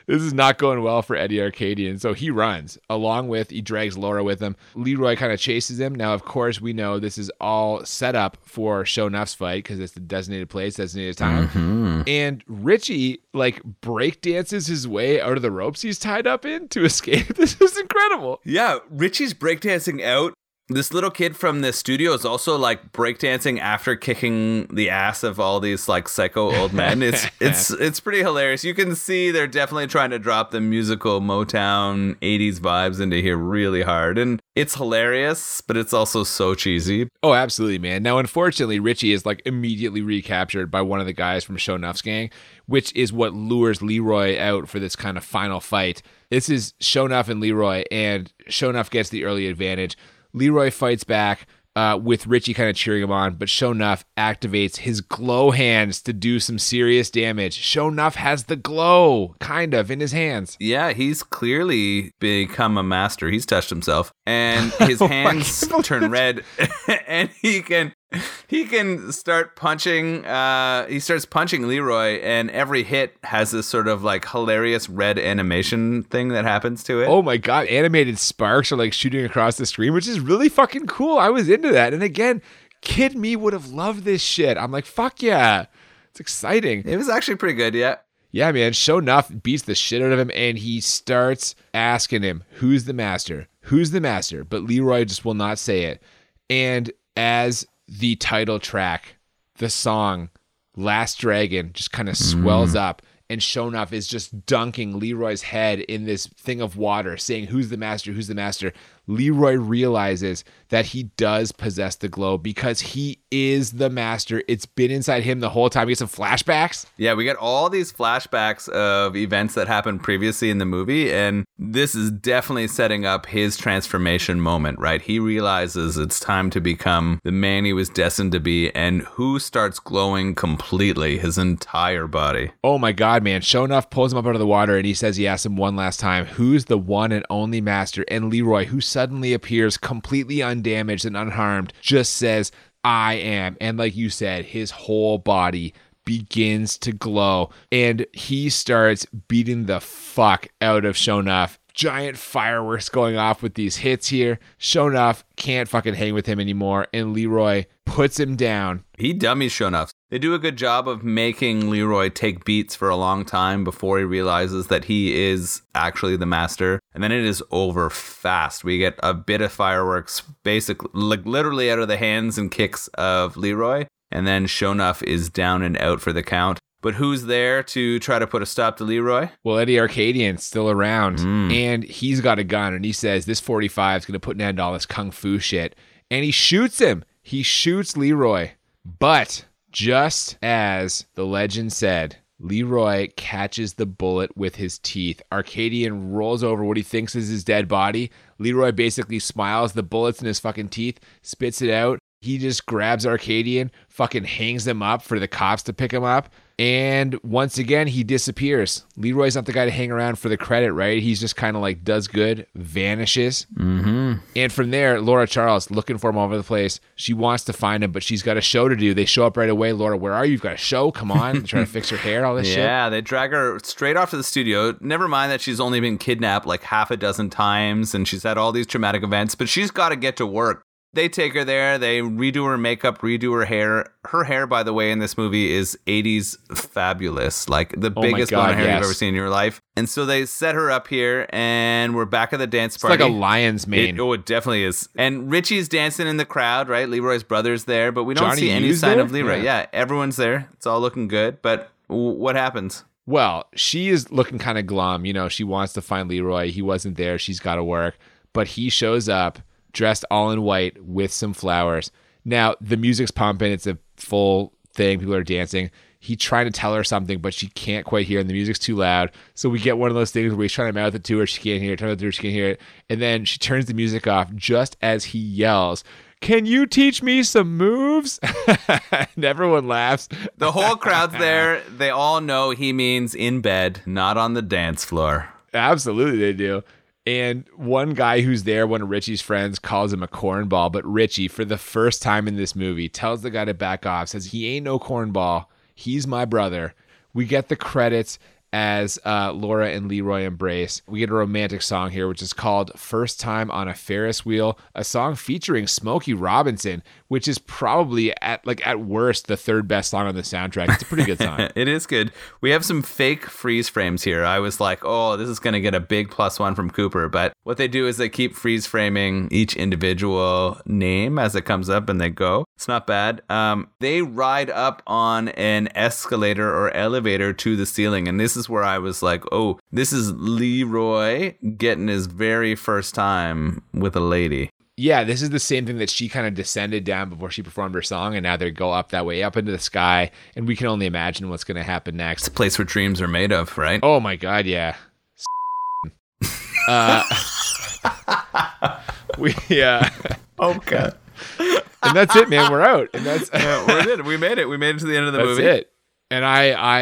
This is not going well for Eddie Arcadian. So he runs along with, he drags Laura with him. Leroy kind of chases him. Now, of course, we know this is all set up for Shonuff's fight because it's the designated place, designated time. Mm-hmm. And Richie, like, break dances his way out of the ropes he's tied up in to *laughs* escape. This is incredible. Yeah, Richie's breakdancing out This little kid from the studio is also like breakdancing after kicking the ass of all these like psycho old men. It's *laughs* it's it's pretty hilarious. You can see they're definitely trying to drop the musical Motown 80s vibes into here really hard. And it's hilarious, but it's also so cheesy. Oh, absolutely, man. Now, unfortunately, Richie is like immediately recaptured by one of the guys from Shonuff's gang, which is what lures Leroy out for this kind of final fight. This is Shonuff and Leroy, and Shonuff gets the early advantage. Leroy fights back uh, with Richie kind of cheering him on, but Shonuff activates his glow hands to do some serious damage. Shonuff has the glow, kind of, in his hands. Yeah, he's clearly become a master. He's touched himself, and *laughs* his Oh hands *laughs* turn red, *laughs* and he can *laughs* he can start punching. Uh, he starts punching Leroy, and every hit has this sort of like hilarious red animation thing that happens to it. Oh my god, animated sparks are like shooting across the screen, which is really fucking cool. I was into that. And again, kid me would have loved this shit. I'm like, fuck yeah. It's exciting. It was actually pretty good. Yeah. Yeah, man. Shonuff beats the shit out of him and he starts asking him, Who's the master? Who's the master? But Leroy just will not say it. And as the title track, the song Last Dragon just kind of swells mm. up and Shonuff is just dunking Leroy's head in this thing of water, saying, Who's the master? Who's the master? Leroy realizes that he does possess the glow because he is the master. It's been inside him the whole time. We get some flashbacks. Yeah, we get all these flashbacks of events that happened previously in the movie, and this is definitely setting up his transformation moment, right? He realizes it's time to become the man he was destined to be, and who starts glowing completely his entire body. Oh my God, man. Shonuff pulls him up out of the water and he says he asks him one last time, Who's the one and only master? And Leroy, who suddenly appears completely undamaged and unharmed, just says, I am. And like you said, his whole body begins to glow and he starts beating the fuck out of Shonuff. Giant fireworks going off with these hits here. Shonuff can't fucking hang with him anymore, and Leroy puts him down. He dummies Shonuff. They do a good job of making Leroy take beats for a long time before he realizes that he is actually the master. And then it is over fast. We get a bit of fireworks, basically, like literally out of the hands and kicks of Leroy. And then Shonuff is down and out for the count. But who's there to try to put a stop to Leroy? Well, Eddie Arcadian's still around, hmm. and he's got a gun, and he says this 45 is going to put an end to all this kung fu shit. And he shoots him. He shoots Leroy. But just as the legend said, Leroy catches the bullet with his teeth. Arcadian rolls over what he thinks is his dead body. Leroy basically smiles, the bullet's in his fucking teeth, spits it out. He just grabs Arcadian, fucking hangs him up for the cops to pick him up. And once again, he disappears. Leroy's not the guy to hang around for the credit, right? He's just kind of like does good, vanishes. Mm-hmm. And from there, Laura Charles looking for him all over the place. She wants to find him, but she's got a show to do. They show up right away. Laura, where are you? You've got a show. Come on, trying to fix her hair, all this shit. Yeah, they drag her straight off to the studio. Never mind that she's only been kidnapped like half a dozen times and she's had all these traumatic events, but she's got to get to work. They take her there, they redo her makeup, redo her hair. Her hair, by the way, in this movie is 80s fabulous. Like the Oh biggest God, blonde hair yes. you've ever seen in your life. And so they set her up here and we're back at the dance It's party. like a lion's mane. It, oh, it definitely is. And Richie's dancing in the crowd, right? Leroy's brother's there, but we don't Johnny see any U's sign there? of Leroy. Yeah. Yeah. everyone's there. It's all looking good. But w- what happens? Well, she is looking kind of glum. You know, she wants to find Leroy. He wasn't there. She's got to work. But he shows up dressed all in white with some flowers. Now, the music's pumping. It's a full thing. People are dancing. He's trying to tell her something, but she can't quite hear, and the music's too loud. So we get one of those things where he's trying to mouth it to her. She can't hear it. Trying to to her. She can't hear it. And then she turns the music off just as he yells, Can you teach me some moves? *laughs* and everyone laughs. The whole crowd's *laughs* there. They all know he means in bed, not on the dance floor. Absolutely, they do. And one guy who's there, one of Richie's friends, calls him a cornball. But Richie, for the first time in this movie, tells the guy to back off, says, He ain't no cornball. He's my brother. We get the credits as uh, Laura and Leroy embrace. We get a romantic song here, which is called First Time on a Ferris Wheel, a song featuring Smokey Robinson, which is probably at like at worst the third best song on the soundtrack. It's a pretty good song. *laughs* it is good. We have some fake freeze frames here. I was like, oh, this is to get a big plus one from Cooper. But what they do is they keep freeze framing each individual name as it comes up and they go. It's not bad. Um, they ride up on an escalator or elevator to the ceiling. And this is where I was like, oh, this is Leroy getting his very first time with a lady. Yeah, this is the same thing that she kind of descended down before she performed her song, and now they go up that way, up into the sky, and we can only imagine what's going to happen next. It's a place where dreams are made of, right? Oh my god, yeah. *laughs* uh, we yeah. Okay. and that's it, man. We're out, and that's yeah, we did. We made it. We made it to the end of the that's movie. it. And I, I,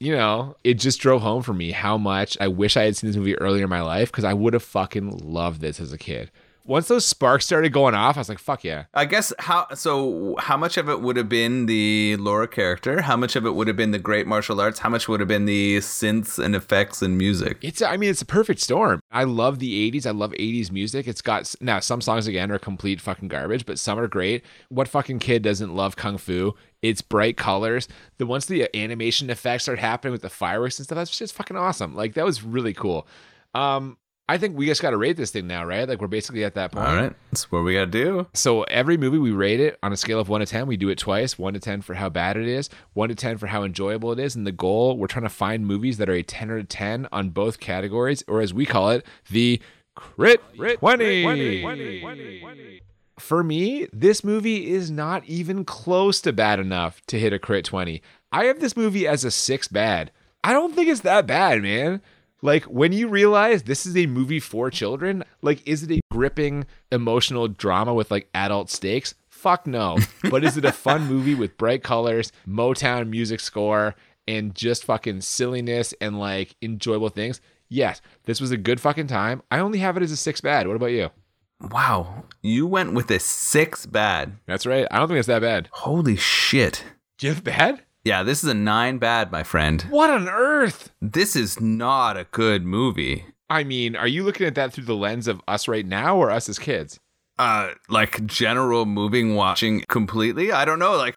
you know, it just drove home for me how much I wish I had seen this movie earlier in my life because I would have fucking loved this as a kid. Once those sparks started going off, I was like, "Fuck yeah!" I guess how so. How much of it would have been the Laura character? How much of it would have been the great martial arts? How much would have been the synths and effects and music? It's, I mean, it's a perfect storm. I love the '80s. I love '80s music. It's got now some songs again are complete fucking garbage, but some are great. What fucking kid doesn't love kung fu? It's bright colors. The once the animation effects start happening with the fireworks and stuff, that's just fucking awesome. Like that was really cool. Um, I think we just got to rate this thing now, right? Like we're basically at that point. All right, that's what we got to do. So every movie we rate it on a scale of one to ten. We do it twice: one to ten for how bad it is, one to ten for how enjoyable it is. And the goal, we're trying to find movies that are a ten or a ten on both categories, or as we call it, the crit, 20. For me, this movie is not even close to bad enough to hit a crit 20. I have this movie as a six bad. I don't think it's that bad, man. Like when you realize this is a movie for children, like is it a gripping emotional drama with like adult stakes? Fuck no. *laughs* but is it a fun movie with bright colors, Motown music score, and just fucking silliness and like enjoyable things? Yes, this was a good fucking time. I only have it as a six bad. What about you? Wow, you went with a six bad. That's right. I don't think it's that bad. Holy shit. Do you have bad? Yeah, this is a nine bad, my friend. What on earth? This is not a good movie. I mean, are you looking at that through the lens of us right now or us as kids? Uh, like general moving watching completely. I don't know. Like,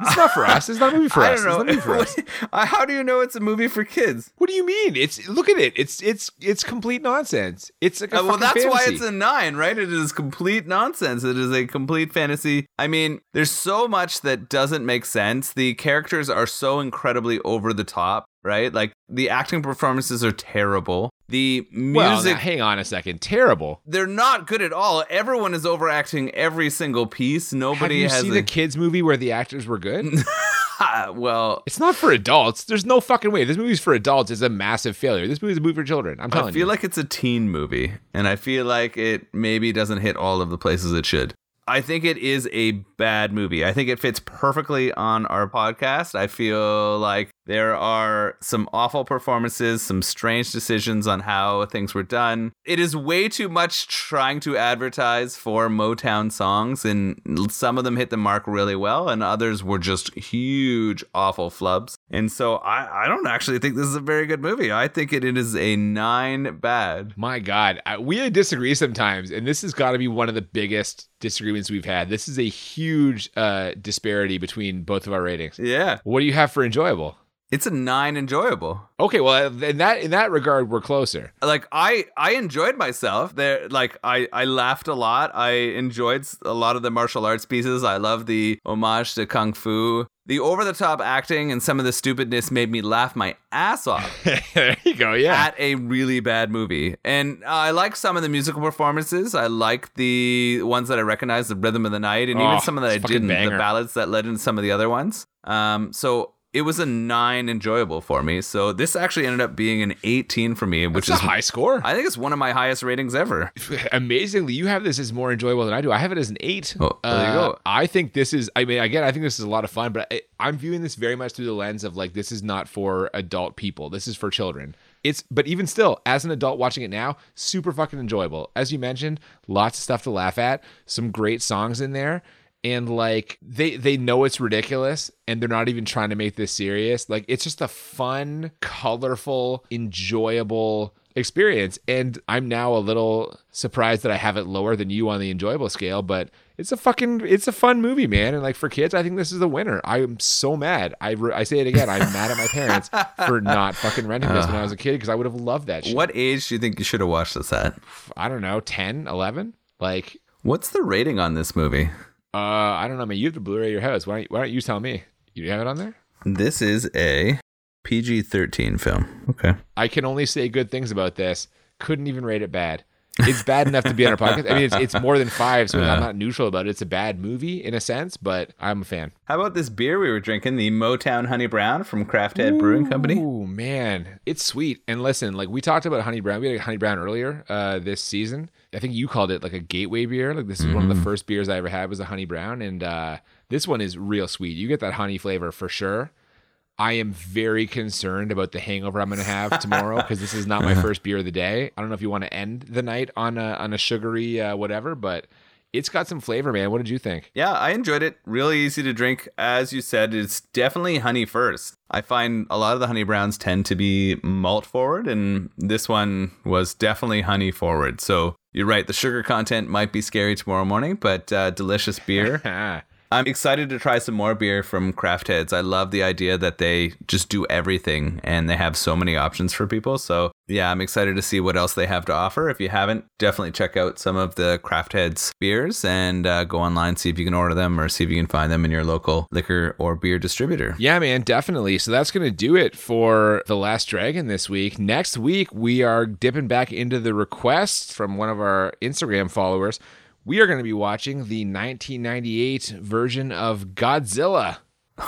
it's not for us. It's not a movie for I us. don't know. It's not a movie for us. *laughs* How do you know it's a movie for kids? What do you mean? It's look at it. It's it's it's complete nonsense. It's like a Uh, well, fucking that's why fantasy. it's a nine, right? It is complete nonsense. It is a complete fantasy. I mean, there's so much that doesn't make sense. The characters are so incredibly over the top, right? Like the acting performances are terrible. The Well, music, now, hang on a second. Terrible. they're not good at all. Everyone is overacting every single piece. Nobody Have you has seen a a kids movie where the actors were good? *laughs* well. it's not for adults. There's no fucking way. This movie's for adults. It's a massive failure. This movie's a movie for children. I'm telling you. I feel you. like it's a teen movie, and I feel like it maybe doesn't hit all of the places it should. I think it is a bad movie. I think it fits perfectly on our podcast. I feel like there are some awful performances, some strange decisions on how things were done. It is way too much trying to advertise for Motown songs, and some of them hit the mark really well, and others were just huge, awful flubs. And so I, I don't actually think this is a very good movie. I think it, it is a nine bad. My God, I, we disagree sometimes, and this has got to be one of the biggest disagreements we've had. This is a huge uh, disparity between both of our ratings. Yeah. What do you have for enjoyable? It's a nine enjoyable. Okay, well, in that in that regard, we're closer. Like I I enjoyed myself. There like I I laughed a lot. I enjoyed a lot of the martial arts pieces. I love the homage to kung fu. The over the top acting and some of the stupidness made me laugh my ass off *laughs* there you go. Yeah. at a really bad movie. And I like some of the musical performances. I like the ones that I recognize, the rhythm of the night, and Oh, even some of that I it's a fucking didn't, the ballads that led into some of the other ones. Um, so it was a nine enjoyable for me. So this actually ended up being an 18 for me, which Which is a high score. I think it's one of my highest ratings ever. *laughs* Amazingly, you have this as more enjoyable than I do. I have it as an eight. Oh, there you Uh, go. I think this is. I mean, again, I think this is a lot of fun, but I, I'm viewing this very much through the lens of like this is not for adult people. This is for children. It's, but even still, as an adult watching it now, super fucking enjoyable. As you mentioned, lots of stuff to laugh at, some great songs in there. And like they they know it's ridiculous and they're not even trying to make this serious. Like it's just a fun, colorful, enjoyable experience. And I'm now a little surprised that I have it lower than you on the enjoyable scale, but it's a fucking it's a fun movie, man. And like for kids, I think this is the winner. I am so mad. I, re- I say it again. I'm mad at my parents for not fucking renting this when I was a kid because I would have loved that shit. What age do you think you should have watched this at? I don't know, 10, 11? Like What's the rating on this movie? Uh I don't know, man. You have the Blu-ray at your house. Why don't, why don't you tell me? You have it on there? This is a PG 13 film. Okay. I can only say good things about this. Couldn't even rate it bad. It's bad enough to be on our podcast. I mean, it's, it's more than five, so I'm not neutral about it. It's a bad movie in a sense, but I'm a fan. How about this beer we were drinking, the Motown Honey Brown from Craft Head Brewing Company? Oh man. It's sweet. And listen, like we talked about Honey Brown. We had a Honey Brown earlier uh, this season. I think you called it like a gateway beer. Like this is one of the first beers I ever had was a Honey Brown. And uh, this one is real sweet. You get that honey flavor for sure. I am very concerned about the hangover I'm going to have *laughs* tomorrow because this is not my first beer of the day. I don't know if you want to end the night on a on a sugary uh, whatever, but it's got some flavor, man. What did you think? Yeah, I enjoyed it. Really easy to drink. As you said, it's definitely honey first. I find a lot of the honey browns tend to be malt forward, and this one was definitely honey forward. So you're right, the sugar content might be scary tomorrow morning, but uh, delicious beer. *laughs* I'm excited to try some more beer from Craft Heads. I love the idea that they just do everything and they have so many options for people. So, yeah, I'm excited to see what else they have to offer. If you haven't, definitely check out some of the Craft Heads beers and uh, go online, see if you can order them or see if you can find them in your local liquor or beer distributor. Yeah, man, definitely. So that's going to do it for The Last Dragon this week. Next week, we are dipping back into the request from one of our Instagram followers. We are going to be watching the 1998 version of Godzilla. *laughs*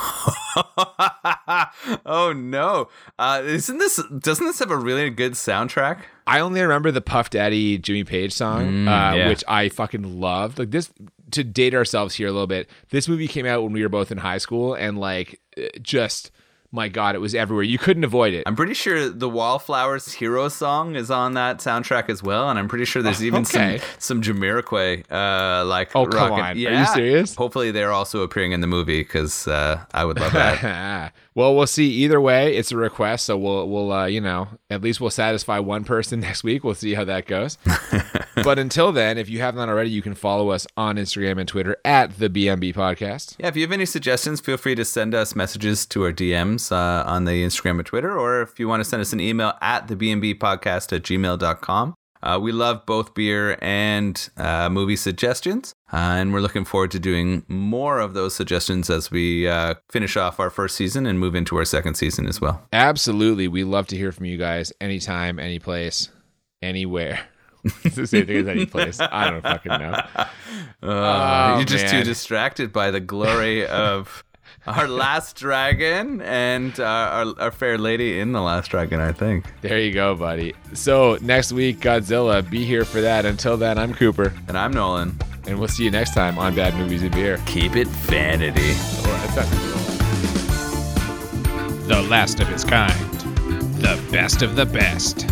oh no! Uh, isn't this? Doesn't this have a really good soundtrack? I only remember the Puff Daddy Jimmy Page song, uh, yeah. which I fucking loved. Like this, to date ourselves here a little bit, this movie came out when we were both in high school, and like, just my god, it was everywhere. You couldn't avoid it. I'm pretty sure the Wallflowers Hero song is on that soundtrack as well, and I'm pretty sure there's even Okay. some some Jamiroquai, uh, like Oh, come rockin- on. Are you serious? Hopefully, they're also appearing in the movie because uh, I would love that. *laughs* well, we'll see. Either way, it's a request, so we'll we'll uh, you know at least we'll satisfy one person *laughs* next week. We'll see how that goes. *laughs* but until then, if you have not already, you can follow us on Instagram and Twitter at the BMB Podcast. yeah, if you have any suggestions, feel free to send us messages to our DMs uh, on the Instagram and Twitter, or if you want to send us an email at the BMB podcast at gmail.com. Uh, we love both beer and uh, movie suggestions, uh, and we're looking forward to doing more of those suggestions as we uh, finish off our first season and move into our second season as well. Absolutely, we love to hear from you guys anytime, any place, anywhere. *laughs* it's the same thing as any place. I don't fucking know. *laughs* Uh, you're just too distracted by the glory of our *laughs* last dragon and uh, our, our fair lady in the last dragon, I think. There you go, buddy. So next week, Godzilla. Be here for that. Until then, I'm Cooper, And I'm Nolan. and we'll see you next time on Bad Movies and Beer. Keep it vanity. The last of its kind. The best of the best.